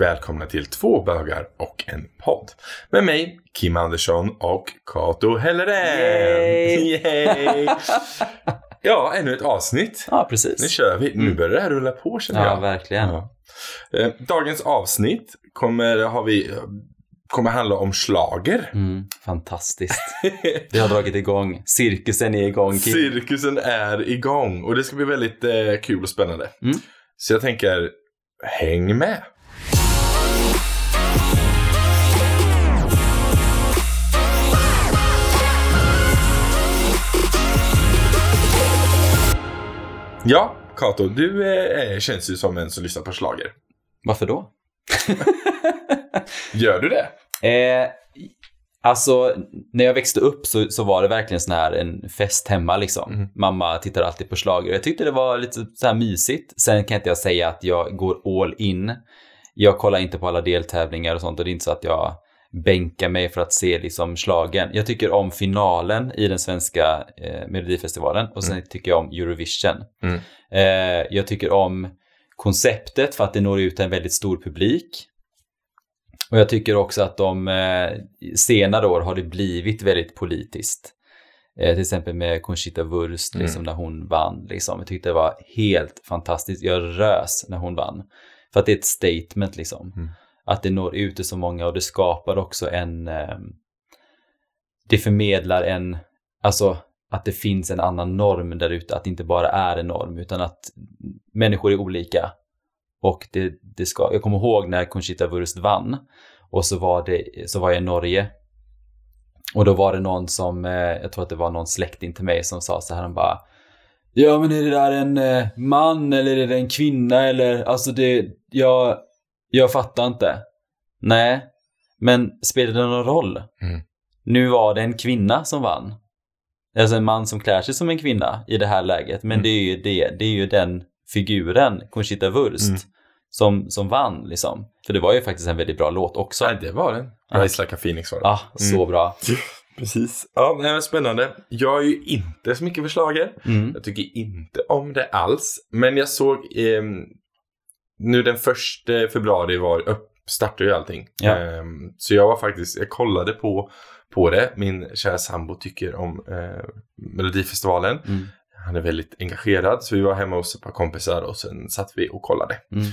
Och välkomna till Två bögar och en podd. Med mig, Kim Andersson och Kato Helleren. Yay! Yay! ja, ännu ett avsnitt. Ja, Nu precis. kör vi. Nu börjar det här rulla på känner Ja, jag. verkligen. Ja. Eh, Dagens avsnitt kommer, har vi, kommer handla om slager. Mm, fantastiskt. Det har dragit igång. Cirkusen är igång. Kim. Cirkusen är igång och det ska bli väldigt eh, kul och spännande. Mm. Så jag tänker, häng med. Ja, Kato, du eh, känns ju som en som lyssnar på slager. Varför då? Gör du det? Eh, alltså, när jag växte upp så, så var det verkligen sån här en fest hemma liksom. Mhm. Mamma tittade alltid på schlager. Jag tyckte det var lite så här mysigt. Sen kan inte jag säga att jag går all in. Jag kollar inte på alla deltävlingar och sånt och det är inte så att jag bänkar mig för att se liksom slagen. Jag tycker om finalen i den svenska eh, melodifestivalen och sen tycker jag om Eurovision. Mm. Eh, jag tycker om konceptet för att det når ut en väldigt stor publik. Och jag tycker också att de eh, senare år har det blivit väldigt politiskt. Eh, till exempel med Conchita Wurst, Mm. liksom, när hon vann. Liksom. Jag tyckte det var helt fantastiskt. Jag rös när hon vann. För att det är ett statement liksom. Att det når ut till så många och det skapar också en... Ehm, det förmedlar en... Alltså att det finns en annan norm där ute. Att det inte bara är en norm utan att människor är olika. Och det, det ska, jag kommer ihåg när Conchita Wurst vann och så var, det, så var jag i Norge och då var det någon som, eh, jag tror att det var någon släkting till mig som sa så här, han bara Ja men är det där en eh, man eller är det en kvinna eller, alltså det, jag, jag fattar inte. Nej, men spelar det någon roll? Mm. Nu var det en kvinna som vann. Alltså en man som klär sig som en kvinna i det här läget. Men Mm. det, är ju det, det är ju den figuren, Conchita Wurst, Mm. som, som vann liksom. För det var ju faktiskt en väldigt bra låt också. Nej, det var den. Ja. Rise like a phoenix var det. Ah, så Mm. bra. Precis. Ja, nej, men spännande. Jag är ju inte så mycket för slager. Mm. Jag tycker inte om det alls. Men jag såg ehm, nu den första februari var startade ju allting. Ja. Ehm, så jag var faktiskt, jag kollade på, på det. Min kära sambo tycker om eh, Melodifestivalen. Mm. Han är väldigt engagerad. Så vi var hemma hos ett par kompisar och sen satt vi och kollade. Mm.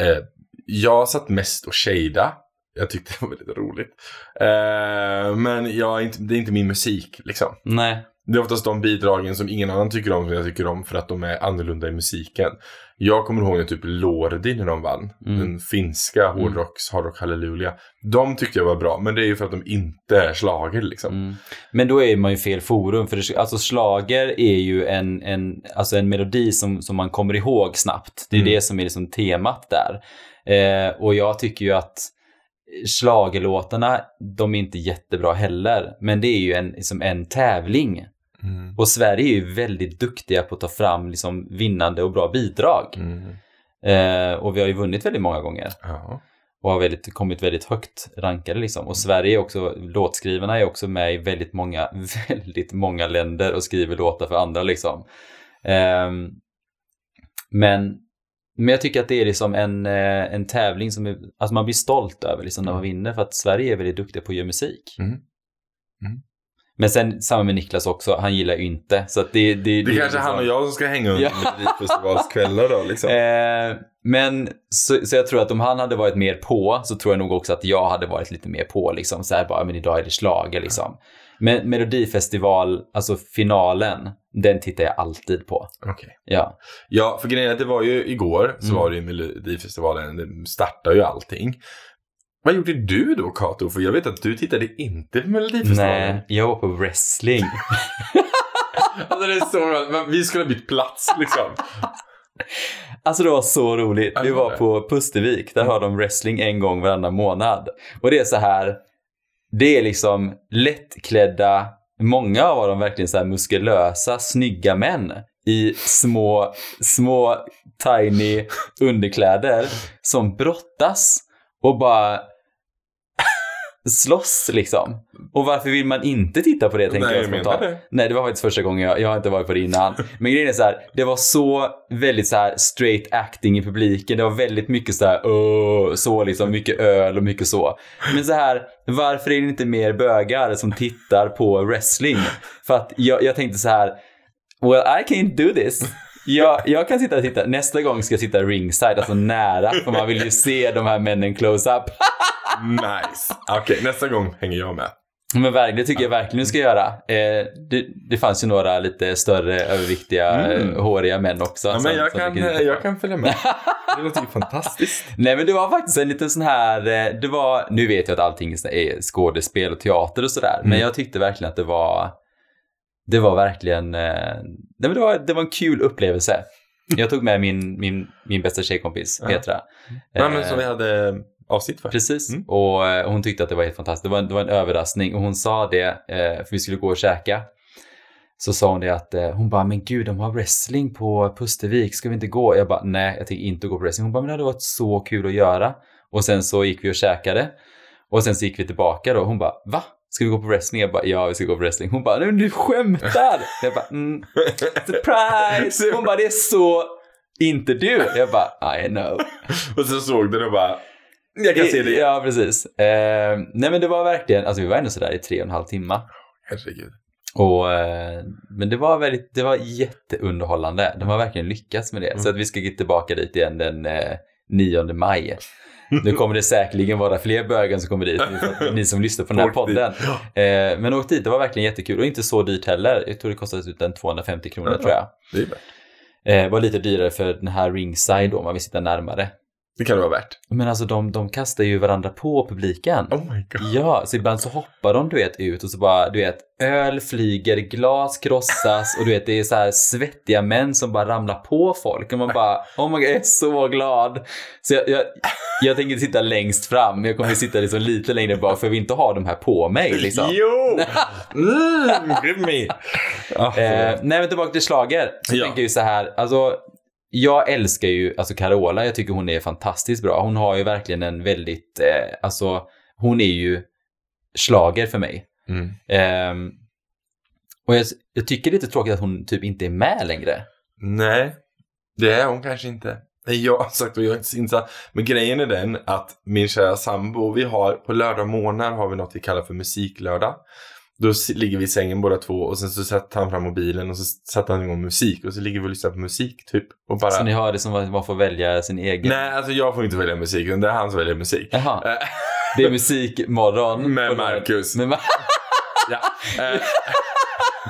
Eh, jag satt mest och shada. Jag tyckte det var väldigt roligt. Eh, men jag det är inte min musik liksom. Nej. Det är oftast de bidragen som ingen annan tycker om som jag tycker om för att de är annorlunda i musiken. Jag kommer ihåg när typ Lordi när de vann. Mm. Den finska hårdrocks, Hardrock Hallelujah. De tyckte jag var bra, men det är ju för att de inte är slager liksom. Mm. Men då är man ju fel forum. För det, alltså slager är ju en, en, alltså en melodi som, som man kommer ihåg snabbt. Det är Mm. det som är liksom temat där. Eh, och jag tycker ju att schlagerlåtarna, de är inte jättebra heller. Men det är ju en, liksom en tävling. Mm. Och Sverige är ju väldigt duktiga på att ta fram liksom vinnande och bra bidrag. Mm. Eh, och vi har ju vunnit väldigt många gånger. Ja. och har väldigt, kommit väldigt högt rankade liksom. Och Sverige är också, låtskrivarna är också med i väldigt många, väldigt många länder och skriver låtar för andra liksom. Ehm, men, men jag tycker att det är liksom en, eh, en tävling som är, alltså man blir stolt över liksom när man vinner för att Sverige är väldigt duktiga på att göra musik. Mm. Mm. Men sen samma med Niklas också, han gillar ju inte. Så att det, det, Det, är kanske är liksom- han och jag som ska hänga under Ja. Melodifestivalskvällar då liksom. Eh, men så, så jag tror att om han hade varit mer på så tror jag nog också att jag hade varit lite mer på liksom så här bara, men idag är det schlager liksom. Men Melodifestival, alltså finalen, den tittar jag alltid på. Okej. Ja. Ja, för grejen är att det var ju igår så Mm. var det ju Melodifestivalen, det startade ju allting. Vad gjorde du då Kato? För jag vet att du tittade inte på Melodifestivalen. Nej, jag var på wrestling. Alltså det är så. Men Vi skulle ha bytt plats liksom. Alltså det var så roligt. Vi var på Pustervik, där har de wrestling en gång varannan månad. Och det är så här, det är liksom lättklädda, många av dem verkligen så här muskulösa, snygga män i små, små tiny underkläder som brottas och bara slåss liksom. Och varför vill man inte titta på det tänker Nej, jag spontant. det. Nej, det var faktiskt första gången jag, jag har inte varit på det innan. Men grejen är så här, det var så väldigt så här straight acting i publiken. Det var väldigt mycket så här, "Åh", så liksom, mycket öl och mycket så. Men så här, varför är det inte mer bögar som tittar på wrestling? För att jag, jag tänkte så här, well I can't do this. Jag, jag kan sitta och titta, nästa gång ska jag sitta ringside, alltså nära, för man vill ju se de här männen close up. Nice. Okej, nästa gång hänger jag med. Men verkligen, det tycker jag verkligen du ska göra. Eh, det, det fanns ju några lite större, överviktiga, Mm. håriga män också. Ja, som- men jag som kan, på. jag kan följa med. Det låter ju fantastiskt. Nej men det var faktiskt en liten sån här, eh, det var, nu vet jag att allting är skådespel och teater och sådär, men Mm. jag tyckte verkligen att det var, det var verkligen, eh, nej men det var, det var en kul upplevelse. Jag tog med min, min, min bästa tjejkompis. Petra. Ja, men Eh, som vi hade avsnitt för. Precis, Mm. och eh, hon tyckte att det var helt fantastiskt. Det var, en- det var en överraskning och hon sa det, eh, för vi skulle gå och käka. Så sa hon det att, eh, hon bara, men gud de har wrestling på Pustervik, ska vi inte gå? Jag bara, nej jag tänker inte gå på wrestling. Hon bara, men det hade varit så kul att göra. Och sen så gick vi och käkade. Och sen så gick vi tillbaka då. Hon bara, va? Ska vi gå på wrestling? Jag bara, ja vi ska gå på wrestling. Hon bara, nej men du skämtar! Jag bara, mm, surprise! Hon bara, det är så inte du. Jag bara, I know. Och så såg du och bara, jag kan se det. Ja, precis. Eh, nej, men det var verkligen, alltså vi var ändå sådär i tre och en halv timme. Herregud. Och, eh, men det var väldigt, det var jätteunderhållande. De har verkligen lyckats med det. Så att vi ska gå tillbaka dit igen den eh, 9 maj. Nu kommer det säkerligen vara fler bögar som kommer dit, ni, som lyssnar på den här podden. Eh, men åk dit, det var verkligen jättekul och inte så dyrt heller. Jag tror det kostade ut en 250 kronor tror jag. Det. Eh, var lite dyrare för den här ringside då, man vill sitta närmare. Det kan det vara värt. Men alltså de, de kastar ju varandra på publiken. Oh my god. Ja, så ibland så hoppar de du vet ut och så bara, du vet, öl flyger, glas krossas och du vet, det är så här svettiga män som bara ramlar på folk och man bara, oh my god, jag är så glad. Så jag, jag, jag tänker sitta längst fram, jag kommer sitta liksom lite längre bak för jag vill inte ha de här på mig liksom. Jo! Mm. Ja, Eh, nej men tillbaka till slager. Så Ja. tänker jag ju så här, alltså jag älskar ju alltså Carola, jag tycker hon är fantastiskt bra. Hon har ju verkligen en väldigt, eh, alltså hon är ju slager för mig. mm. Ehm, och jag, jag tycker det är lite tråkigt att hon typ inte är med längre. Nej, det är hon kanske inte. Nej, jag har sagt och jag är inte insatt. Men grejen är den att min kära sambo, vi har på lördag morgnar har vi något vi kallar för musiklördag. Då ligger vi i sängen båda två och sen så sätter han fram mobilen och så sätter han igång musik och så ligger vi och lyssnar på musik typ. Och bara... Så ni har det som att man får välja sin egen. Nej, alltså jag får inte välja musik, utan det är han som väljer musik. Jaha, Eh, det är musikmorgon. Med Marcus. Med Ma- Ja.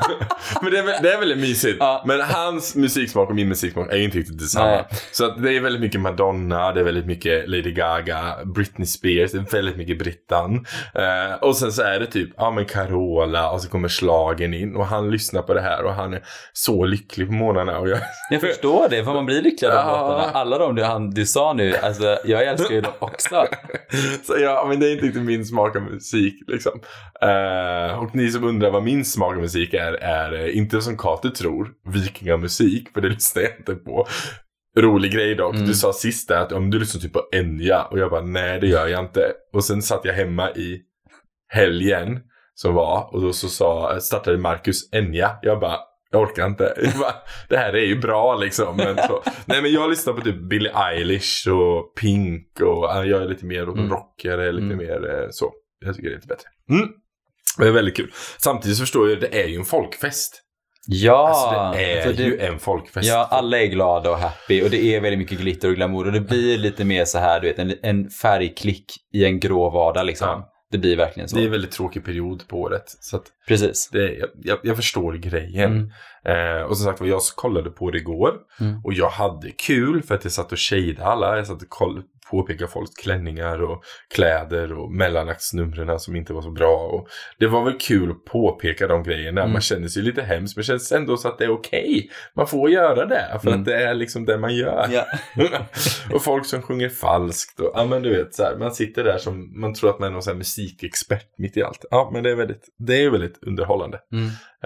Men det är, väl, det är väldigt mysigt. Ja. Men hans musiksmak och min musiksmak är inte riktigt detsamma. Nej. Så att det är väldigt mycket Madonna, det är väldigt mycket Lady Gaga, Britney Spears, det är väldigt mycket Brittan. Eh, och sen så är det typ, ja men Carola och så kommer slagen in och han lyssnar på det här och han är så lycklig på morgnarna. Och jag, Jag förstår det, för man blir lycklig av de låtarna. Alla de du, han, du sa nu, alltså jag älskar ju dem också. så ja, men det är inte riktigt min smak av musik liksom. Eh, och ni som undrar vad min smak av musik är, är eh, inte som Kater tror, vikingamusik, för det lyssnar jag inte på. Rolig grej dock, Mm. du sa sist där att om du lyssnar typ på Enya och jag bara nej det gör jag inte. Och sen satt jag hemma i helgen som var och då så sa, startade Marcus Enya. Jag bara jag orkar inte. Jag bara, det här är ju bra liksom. Men så. Nej men jag lyssnar på typ Billie Eilish och Pink och ja, jag är lite mer Mm. rockare, lite Mm. mer eh, så. Jag tycker det är lite bättre. Mm. Det är väldigt kul. Samtidigt så förstår jag, det är ju en folkfest. Ja, Alltså det är det- ju en folkfest. Ja, alla är glada och happy och det är väldigt mycket glitter och glamour och det blir lite mer så här, du vet, en, en färgklick i en grå vardag liksom. Ja. Det blir verkligen så. Det är en väldigt tråkig period på året. Så Precis. det, jag, jag, jag förstår grejen. Mm. Eh, och som sagt jag kollade på det igår. Mm. Och jag hade kul för att jag satt och shadade alla. Jag satt och koll, påpekade folks klänningar och kläder och mellanaktsnumren som inte var så bra. Och det var väl kul att påpeka de grejerna. Mm. Man känner sig lite hemskt men känns ändå så att det är okej. Man får göra det för Mm. att det är liksom det man gör. Ja. och folk som sjunger falskt. Och, ja men du vet, så här, man sitter där som man tror att man är någon så musikexpert mitt i allt. Ja men det är väldigt, det är väldigt underhållande.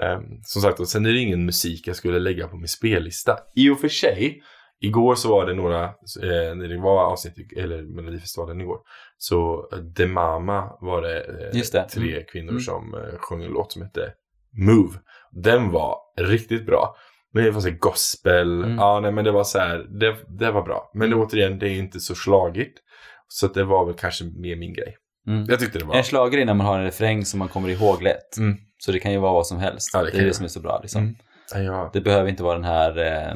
Ehm, som sagt, och sen är det ingen musik jag skulle lägga på min spellista. I och för sig, Igår så var det några, eh, när det var avsnitt, eller Melodifestivalen igår, så eh, The Mama var det, eh, det. tre Mm. kvinnor Mm. som eh, sjöng en låt som hette Move. Den var riktigt bra. Men det var så gospel, Mm. ja nej men det var så här, det, det var bra. Men det, återigen, det är inte så slagigt. Så att det var väl kanske mer min grej. Mm. Jag tyckte det var... En schlager är när man har en refräng som man kommer ihåg lätt. Mm. Så det kan ju vara vad som helst. Ja, det det, är det det som är så bra liksom. Mm. Ja. Det behöver inte vara den här eh,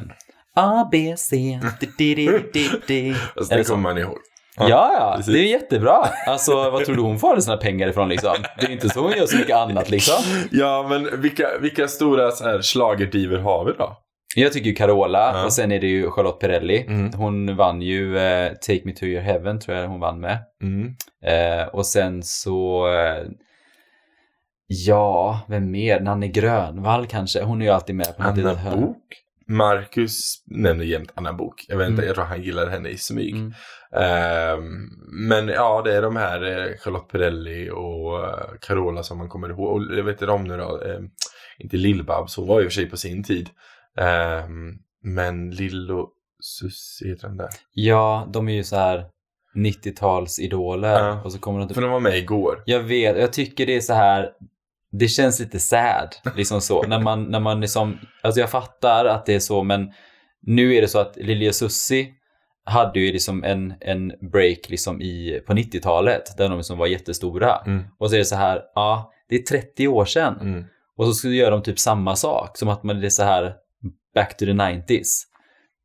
A, B, C, D, D, D, D, D. Fast Eller det kommer man ihåg. Ja, ja, precis. det är jättebra. Alltså, vad tror du hon får sina pengar ifrån liksom? Det är inte så hon gör så mycket annat liksom. Ja, men vilka, vilka stora schlagerdiver har vi då? Jag tycker ju Carola Ja. och sen är det ju Charlotte Perrelli. Mm. Hon vann ju eh, Take Me To Your Heaven tror jag hon vann med. Mm. Eh, och sen så, eh, ja, vem mer? Nanne Grönvall kanske? Hon är ju alltid med på något litet hörn. Bok. Marcus nämner jämt Anna Bok. Jag vet inte, Mm. jag tror han gillar henne i smyg. Mm. Ehm, men ja, det är de här eh, Charlotte Perrelli och eh, Carola som man kommer ihåg. Och jag vet inte om nu då, ehm, inte Lill-Babs, hon var ju för sig på sin tid. Ehm, men Lill och Susie heter den där. Ja, de är ju så här 90-talsidoler Ja. och så kommer de För till... de var med igår. Jag vet, jag tycker det är så här det känns lite sad, liksom så. när man, när man liksom, alltså jag fattar att det är så, men nu är det så att Lili och Susie hade ju liksom en, en break liksom i, på 90-talet, där de liksom var jättestora. Mm. Och så är det så här, ja, det är 30 år sedan. Mm. Och så skulle gör de typ samma sak, som att man det är så här back to the 90s.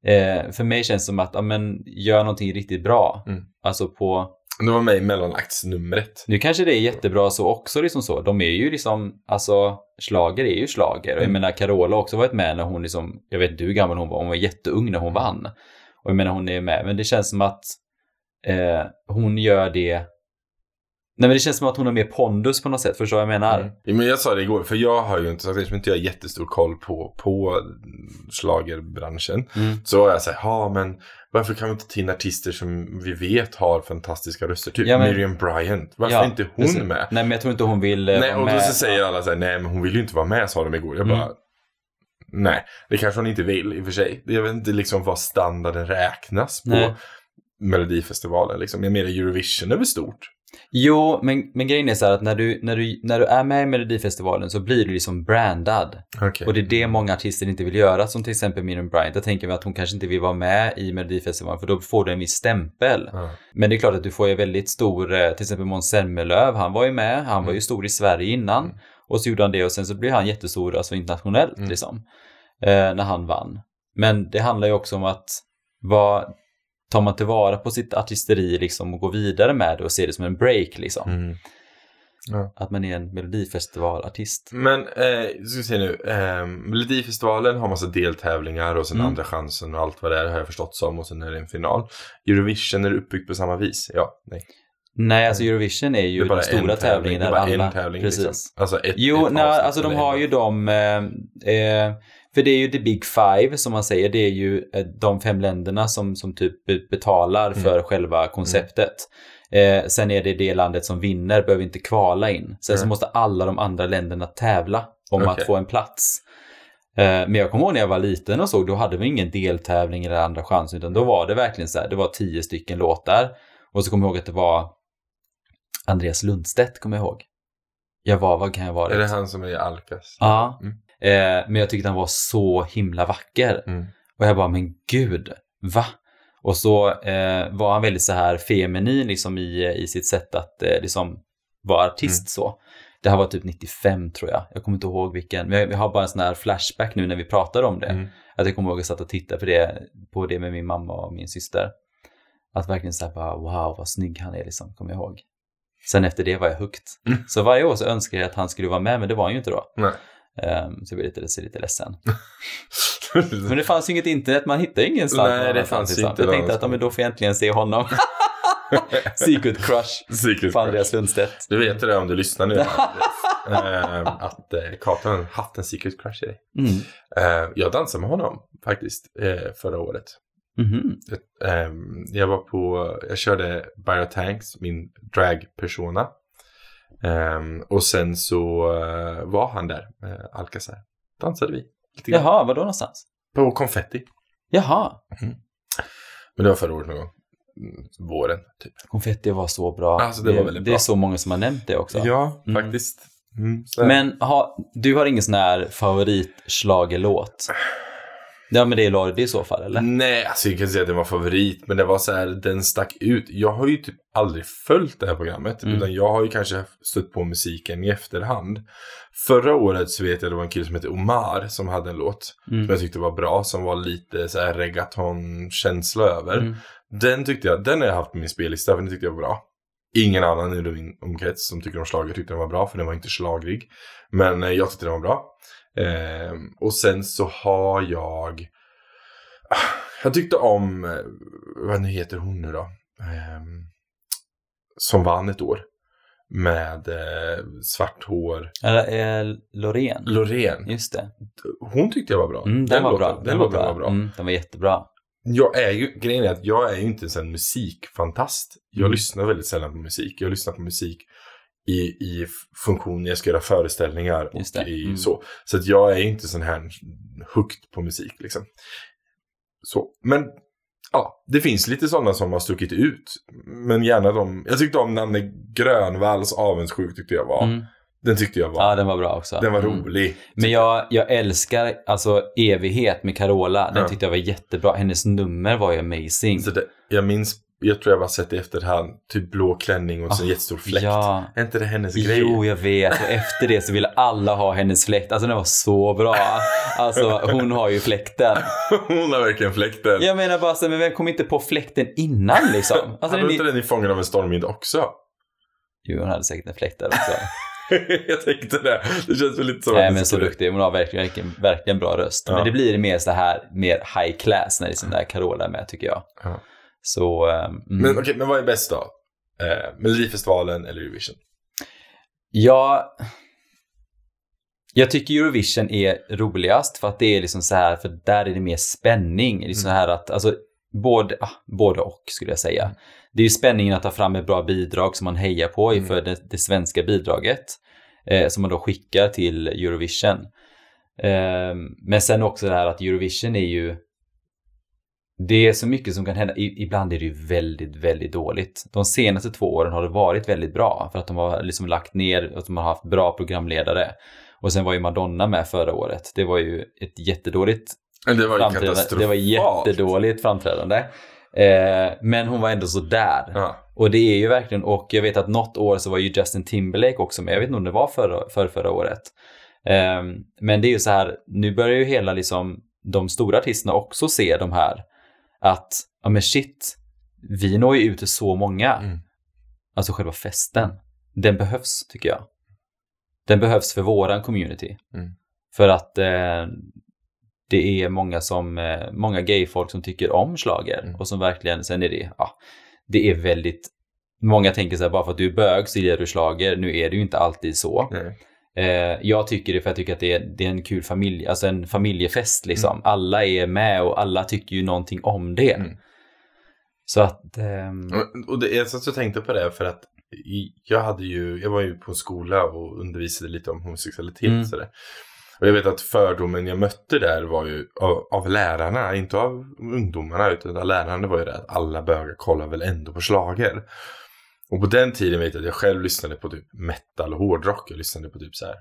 Eh, för mig känns det som att, ja men, gör någonting riktigt bra. Mm. Alltså på, De var med i mellanaktsnumret. nu kanske det är jättebra så också, liksom så. De är ju liksom, alltså, slager är ju slager. Och jag Mm. menar, Carola har också varit med när hon liksom, jag vet inte hur gammal hon var, hon var jätteung när hon vann. Och jag menar, hon är med, men det känns som att eh, hon gör det Nej men det känns som att hon har mer pondus på något sätt, förstår du vad jag menar? Mm. Ja, men jag sa det igår, för jag har ju inte, sagt eftersom inte jag har jättestor koll på, på schlagerbranschen. Mm. Så var jag såhär, ja men varför kan vi inte ta in artister som vi vet har fantastiska röster? Typ Ja, men- Miriam Bryant. Varför Ja, är inte hon precis. med? Nej men jag tror inte hon vill eh, Nej, och då med. så säger alla såhär, nej men hon vill ju inte vara med sa de igår. Jag Mm. bara, nej, det kanske hon inte vill i och för sig. Jag vet inte liksom vad standarden räknas på Nej. Melodifestivalen. Liksom. Jag menar Eurovision är väl stort? Jo, men, men grejen är så här att när du, när, du, när du är med i Melodifestivalen så blir du liksom brandad. Okej. Och det är det många artister inte vill göra, som till exempel Miriam Bryant. Jag tänker mig att hon kanske inte vill vara med i Melodifestivalen för då får du en viss stämpel. Ja. Men det är klart att du får ju väldigt stor, eh, till exempel Måns Zelmerlöw, han var ju med, han var ju Mm. stor i Sverige innan. Mm. Och så gjorde han det och sen så blev han jättestor alltså internationellt Mm. liksom. Eh, när han vann. Men det handlar ju också om att vad tar man tillvara på sitt artisteri liksom och går vidare med det och ser det som en break liksom. Mm. Att man är en melodifestivalartist. Men, eh, ska vi se nu. Eh, Melodifestivalen har massa deltävlingar och sen Mm. andra chansen och allt vad det är har jag förstått som och sen är det en final. Eurovision är uppbyggt på samma vis. Ja, nej. Nej, alltså Eurovision är ju är den stora en tävling. tävlingen Det är där bara alla... en tävling. Precis. Liksom. Alltså ett, Jo, ett nej, alltså de har ju de, eh, eh, för det är ju the big five som man säger, det är ju eh, de fem länderna som, som typ be- betalar Mm. för själva konceptet. Eh, sen är det det landet som vinner, behöver inte kvala in. Sen så Mm. måste alla de andra länderna tävla om Okej. att få en plats. Eh, men jag kommer ihåg när jag var liten och så, då hade vi ingen deltävling eller andra chans, utan då var det verkligen så här, det var tio stycken låtar. Och så kommer jag ihåg att det var Andreas Lundstedt, kommer jag ihåg. Jag var, vad kan jag vara? Är det han som är i Alkas? Ja. Mm. Eh, men jag tyckte han var så himla vacker. Mm. Och jag bara, men gud, va? Och så eh, var han väldigt så här feminin liksom i, i sitt sätt att eh, liksom vara artist Mm. så. Det här var typ 95 tror jag. Jag kommer inte ihåg vilken. Men jag, jag har bara en sån här flashback nu när vi pratar om det. Mm. Att jag kommer ihåg att jag satt och tittade på det, på det med min mamma och min syster. Att verkligen säga bara, wow vad snygg han är liksom, kommer jag ihåg. Sen efter det var jag hooked. Mm. Så varje år så önskar jag att han skulle vara med, men det var han ju inte då. Nej. Ehm, så jag blev lite, lite ledsen. Men det fanns ju inget internet, man hittade ju ingenstans. Nej, det fanns inte Jag tänkte att ja, men då får jag äntligen se honom. Secret crush Secret på. Andreas Lundstedt. Du vet det om du lyssnar nu. eh, att eh, Kakan har haft en secret crush i dig. Mm. Eh, jag dansade med honom faktiskt eh, förra året. Eh, jag var på, jag körde Byra Tanks, min drag-persona. Eh, och sen så eh, var han där, eh, Alcazar. Dansade vi lite grann. Jaha, var då någonstans? På konfetti. Jaha. Mhm. Men det var förra året någon gång. Mm, Våren, typ. Konfetti var så bra. Alltså, det var väldigt det är bra. så många som har nämnt det också. Ja, Mm. faktiskt. Mm. Men ha, du har ingen sån här favoritschlagerlåt? Ja, men det är Lordi i så fall, eller? Nej, alltså jag kan säga att den var favorit, men det var så här, den stack ut. Jag har ju typ aldrig följt det här programmet, Mm. utan jag har ju kanske stött på musiken i efterhand. Förra året så vet jag det var en kille som heter Omar som hade en låt som Mm. jag tyckte var bra, som var lite så här reggaeton-känsla över. Mm. Den tyckte jag, den har jag haft på min spellista, för den tyckte jag var bra. Ingen annan i min omkrets som tycker om schlager tyckte den var bra, för den var inte slagrig. Men eh, jag tyckte den var bra. Ehm, och sen så har jag... Ah, Jag tyckte om, eh, vad nu heter hon nu då? Ehm, som vann ett år. Med eh, svart hår. Eller eh, Loreen. Loreen. Just det. Hon tyckte jag var bra. Mm, den, var låten, bra. Den, låten var bra. Mm, den var jättebra. Jag är ju, grejen är att jag är ju inte en musikfantast. Jag Mm. lyssnar väldigt sällan på musik. Jag lyssnar på musik i, i funktion jag ska göra föreställningar och i Mm. så. Så att jag är inte sån här hooked på musik liksom. Så, men ja, det finns lite sådana som har stuckit ut. Men gärna de, jag tyckte om Nanne Grönvalls Avundsjuk tyckte jag var. Mm. Den tyckte jag var, Ja, den var bra också. den var Mm. rolig. Men jag, jag älskar alltså Evighet med Carola. Den Ja. tyckte jag var jättebra. Hennes nummer var ju amazing. Så det, jag minns, jag tror jag bara sett i efterhand, typ blå klänning och så en Ah, jättestor fläkt. Ja. Är inte det hennes grej? Jo, jag vet. Och efter det så ville alla ha hennes fläkt. Alltså den var så bra. Alltså hon har ju fläkten. Hon har verkligen fläkten. Jag menar bara så, men vem kom inte på fläkten innan liksom? Alltså, Hade den inte den i Fången av en stormvind också? Jo, hon hade säkert en fläkt där också. jag tänkte det. Det känns väl lite som Nej, men så duktig. Hon har verkligen, verkligen, verkligen bra röst. Ja. Men det blir mer så här, mer high class när det är sån där Carola med tycker jag. Ja. Så, ehm, mm. Men okej, men vad är bäst då? Eh, Melodifestivalen eller Eurovision? Ja, jag tycker Eurovision är roligast för att det är liksom så här, för där är det mer spänning. Det är så här att, alltså, både, ah, både och skulle jag säga. Det är ju spänningen att ta fram ett bra bidrag som man hejar på Mm. inför det, det svenska bidraget. Eh, som man då skickar till Eurovision. Eh, men sen också det här att Eurovision är ju det är så mycket som kan hända. Ibland är det ju väldigt, väldigt dåligt. De senaste två åren har det varit väldigt bra för att de har liksom lagt ner och de har haft bra programledare. Och sen var ju Madonna med förra året. Det var ju ett jättedåligt Det var framträdande. Det var jättedåligt framträdande. Eh, men hon var ändå så där. Ja. Och det är ju verkligen, och jag vet att något år så var ju Justin Timberlake också med. Jag vet inte om det var förra, för förra året. Ehm, men det är ju så här, nu börjar ju hela liksom de stora artisterna också se de här att, ja men shit, vi når ju ut till så många. Mm. Alltså själva festen, den behövs tycker jag. Den behövs för våran community. Mm. För att eh, det är många som, eh, många gayfolk som tycker om slager Mm. och som verkligen, sen är det, ja, det är väldigt, många tänker så här, bara för att du är bög så gillar du slager. Nu är det ju inte alltid så. Nej. Eh, jag tycker det för jag tycker att det är, det är en kul familj, alltså en familjefest liksom. Alla är med och alla tycker ju någonting om det. Mm. Så att, ehm, Och det, jag satt och tänkte på det för att jag hade ju, jag var ju på en skola och undervisade lite om homosexualitet Mm. sådär. Och jag vet att fördomen jag mötte där var ju av, av lärarna, inte av ungdomarna utan av lärarna var ju det att alla bögar kollar väl ändå på slager. Och på den tiden vet jag att jag själv lyssnade på typ metal och hårdrock. Jag lyssnade på typ så här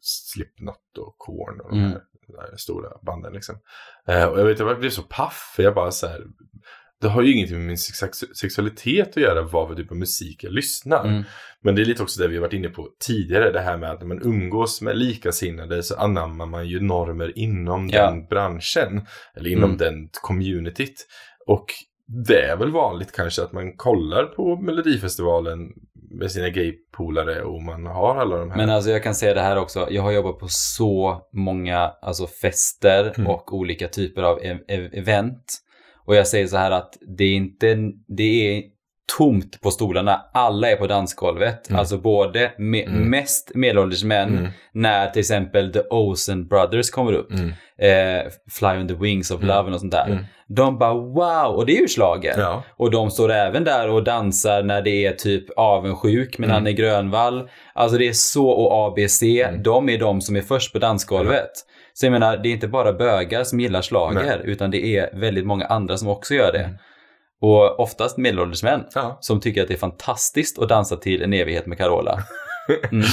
Slipknot och Korn och de Mm. här, de här stora banden liksom. Eh, och jag vet att jag blev så paff för jag bara så här det har ju ingenting med min sex- sexualitet att göra vad för typ av musik jag lyssnar. mm, Men det är lite också det vi har varit inne på tidigare. Det här med att när man umgås med likasinnade så anammar man ju normer inom Ja. den branschen. Eller inom Mm. den communityt. Och det är väl vanligt kanske att man kollar på Melodifestivalen med sina gaypolare och man har alla de här. Men alltså jag kan säga det här också, jag har jobbat på så många alltså fester Mm. och olika typer av e- e- event. Och jag säger så här att det är inte, det är tomt på stolarna. Alla är på dansgolvet. Mm. Alltså både me- Mm. mest medelålders män Mm. när till exempel The Olsen Brothers kommer upp. Mm. Eh, Fly on the Wings of Mm. Love och sånt där. Mm. De bara wow, och det är ju schlager. Ja. Och de står även där och dansar när det är typ avundsjuk med Mm. Nanne Grönvall. Alltså det är så och ABC, de är de som är först på dansgolvet. Så jag menar, det är inte bara bögar som gillar slager utan det är väldigt många andra som också gör det. Och oftast medelålders män Ja. som tycker att det är fantastiskt att dansa till en evighet med Carola. Mm.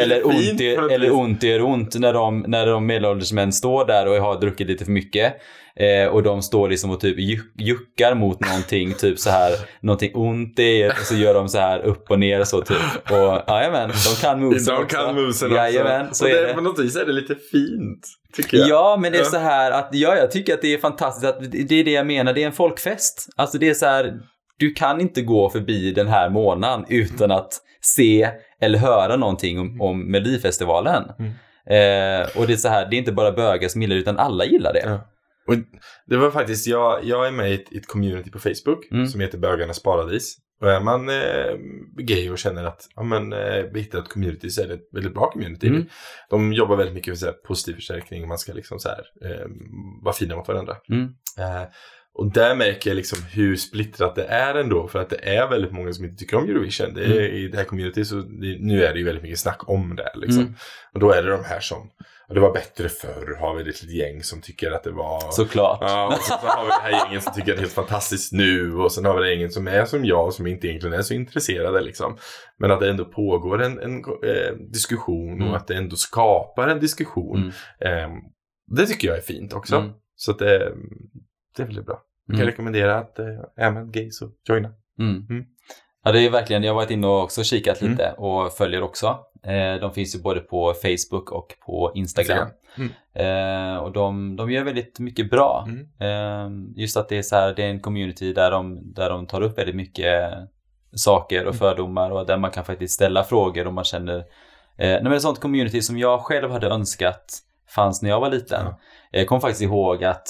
Eller, ont, i, eller ont gör ont när de, när de medelålders män står där och har druckit lite för mycket. Eh, och de står liksom och typ juck, juckar mot någonting, typ så här, någonting ont i och så gör de så här upp och ner så typ. Och jajamän, de kan movesen De också. kan movesen också. Jajamän, så och är det, det. På något vis är det lite fint, tycker jag. Ja, men det är så här att, ja, jag tycker att det är fantastiskt att det är det jag menar, det är en folkfest. Alltså det är så här, du kan inte gå förbi den här månaden utan att se eller höra någonting om, om Melodifestivalen. Mm. Eh, och det är så här, det är inte bara bögar som gillar det, utan alla gillar det. Ja. Och det var faktiskt, jag, jag är med i ett, ett community på Facebook Mm. som heter Bögarnas paradis. Och är man eh, gay och känner att ja, men, eh, vi hittar ett community så är det ett väldigt bra community. Mm. De jobbar väldigt mycket med så här, positiv förstärkning och man ska liksom så här, eh, vara fina mot varandra. Mm. Eh, och där märker jag liksom hur splittrat det är ändå. För att det är väldigt många som inte tycker om Eurovision. Det är, I det här community så det, nu är det ju väldigt mycket snack om det. Liksom. Mm. Och då är det de här som, det var bättre förr, har vi ett litet gäng som tycker att det var... Såklart. Ja, och så, så har vi det här gänget som tycker att det är helt fantastiskt nu. Och sen har vi det gänget som är som jag, som inte egentligen är så intresserade. Liksom. Men att det ändå pågår en, en eh, diskussion Mm. och att det ändå skapar en diskussion. Mm. Eh, det tycker jag är fint också. Mm. Så att det, det är väldigt bra. Jag kan Mm. rekommendera att eh, är man gay så joina. Mm. Mm. Ja, det är verkligen, jag har varit inne och också kikat Mm. lite och följer också. Eh, de finns ju både på Facebook och på Instagram. Instagram. Eh, och de, de gör väldigt mycket bra. Mm. Eh, just att det är så här, det är en community där de, där de tar upp väldigt mycket saker och Mm. fördomar och där man kan faktiskt ställa frågor och man känner eh, nej, men ett sånt community som jag själv hade önskat fanns när jag var liten. Ja. Jag kommer faktiskt ihåg att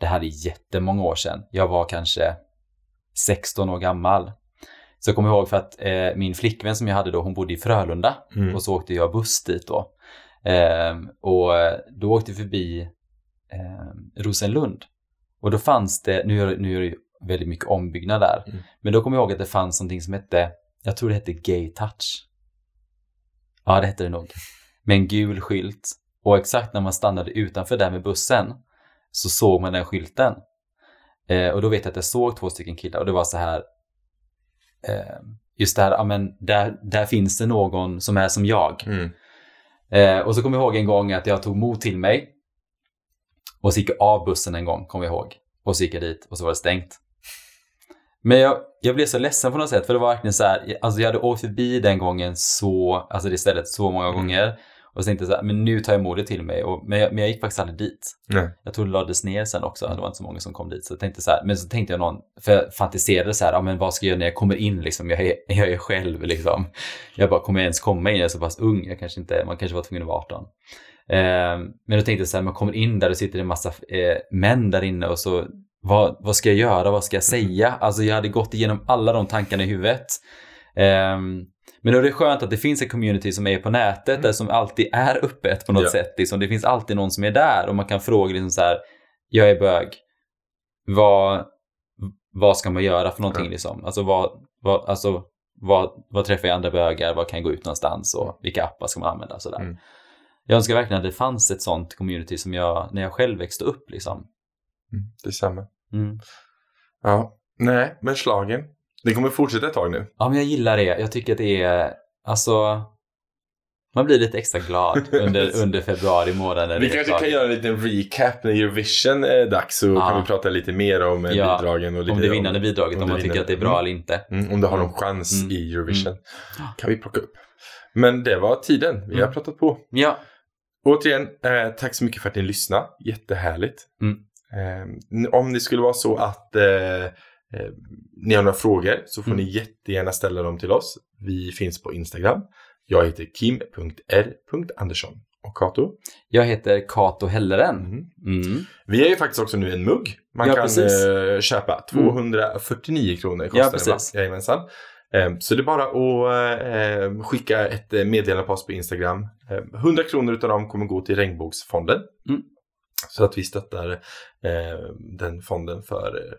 det här är jättemånga år sedan. Jag var kanske 16 år gammal. Så jag kommer ihåg för att eh, min flickvän som jag hade då, hon bodde i Frölunda Mm. och så åkte jag buss dit då. Ehm, och då åkte vi förbi ehm, Rosenlund. Och då fanns det, nu är, nu är det väldigt mycket ombyggnad där, Mm. men då kommer jag ihåg att det fanns någonting som hette, jag tror det hette Gay Touch. Ja, det hette det nog. Med en gul skylt. Och exakt när man stannade utanför där med bussen så såg man den skylten. Eh, och då vet jag att jag såg två stycken killar och det var så här eh, just det här, ja men där, där finns det någon som är som jag. Mm. Eh, och så kommer jag ihåg en gång att jag tog mod till mig och så gick jag av bussen en gång, kommer jag ihåg. Och så gick jag dit och så var det stängt. Men jag, jag blev så ledsen på något sätt för det var verkligen så här, alltså jag hade åkt förbi den gången så, alltså det stället så många Mm. gånger. Och så tänkte jag så här, men nu tar jag modet till mig. Och, men, jag, men jag gick faktiskt aldrig dit. Nej. Jag tror det lades ner sen också, det var inte så många som kom dit. Så jag tänkte så här, men så tänkte jag någon, för jag fantiserade så här, ja men vad ska jag göra när jag kommer in liksom? Jag är, jag är själv liksom. Jag bara, kommer jag ens komma in? Jag är så pass ung, jag kanske inte, man kanske var tvungen att vara 18. Eh, men då tänkte jag så här, man kommer in där och sitter en massa eh, män där inne och så, vad, vad ska jag göra, vad ska jag säga? Alltså jag hade gått igenom alla de tankarna i huvudet. Ehm, men då är det skönt att det finns en community som är på nätet, där som alltid är öppet på något Ja. sätt. Liksom. Det finns alltid någon som är där och man kan fråga liksom så här, jag är bög, vad, vad ska man göra för någonting Ja. liksom? Alltså vad, vad, alltså, vad, vad träffar jag andra bögar, vad kan jag gå ut någonstans och vilka appar ska man använda? Sådär. Mm. Jag önskar verkligen att det fanns ett sånt community som jag, när jag själv växte upp liksom. Mm. Detsamma. Mm. Ja. Nej, men slagen. Det kommer fortsätta ett tag nu. Ja, men jag gillar det. Jag tycker att det är, alltså, man blir lite extra glad under, under februari månad. när Vi kanske kan göra en liten recap när Eurovision är dags så Ja. kan vi prata lite mer om eh, Ja, bidragen och lite Om det vinnande bidraget, om om man tycker vinnande. att det är bra Mm. eller inte. Mm, om det har någon Mm. chans Mm. i Eurovision. Mm. Kan vi plocka upp. Men det var tiden. Vi har Mm. pratat på. Ja, Återigen, eh, tack så mycket för att ni lyssnade. Jättehärligt. Mm. Eh, om det skulle vara så att eh, eh, ni har några frågor så får Mm. ni jättegärna ställa dem till oss. Vi finns på Instagram. Jag heter kim.r.andersson. Och Kato? jag heter Kato Helleren. Mm. Mm. Vi är ju faktiskt också nu en mugg. Man Ja, kan eh, köpa. 249 kronor Ja, kostar den va? precis. Jajamensan. Eh, så det är bara att eh, skicka ett eh, meddelande på oss på Instagram. Eh, 100 kronor utav dem kommer gå till Regnbågsfonden. Mm. Så att vi stöttar eh, den fonden för eh,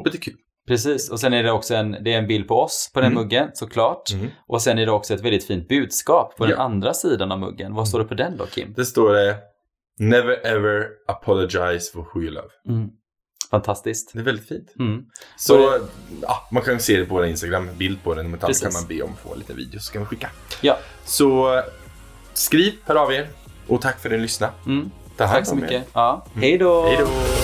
HBTQ. Precis, och sen är det också en, det är en bild på oss på den Mm. muggen, såklart. Mm. Och sen är det också ett väldigt fint budskap på den Ja. andra sidan av muggen. Vad står det på den då, Kim? Det står det Never ever apologize for who you love. Mm. Fantastiskt. Det är väldigt fint. Mm. Så ja, man kan se det på vår Instagram, bild på den. Annat kan man be om att få lite videos så kan vi skicka. Ja. Så skriv, hör av er och tack för att ni lyssnade. Mm. Tack så mycket. Ja. Hej då! Hej då!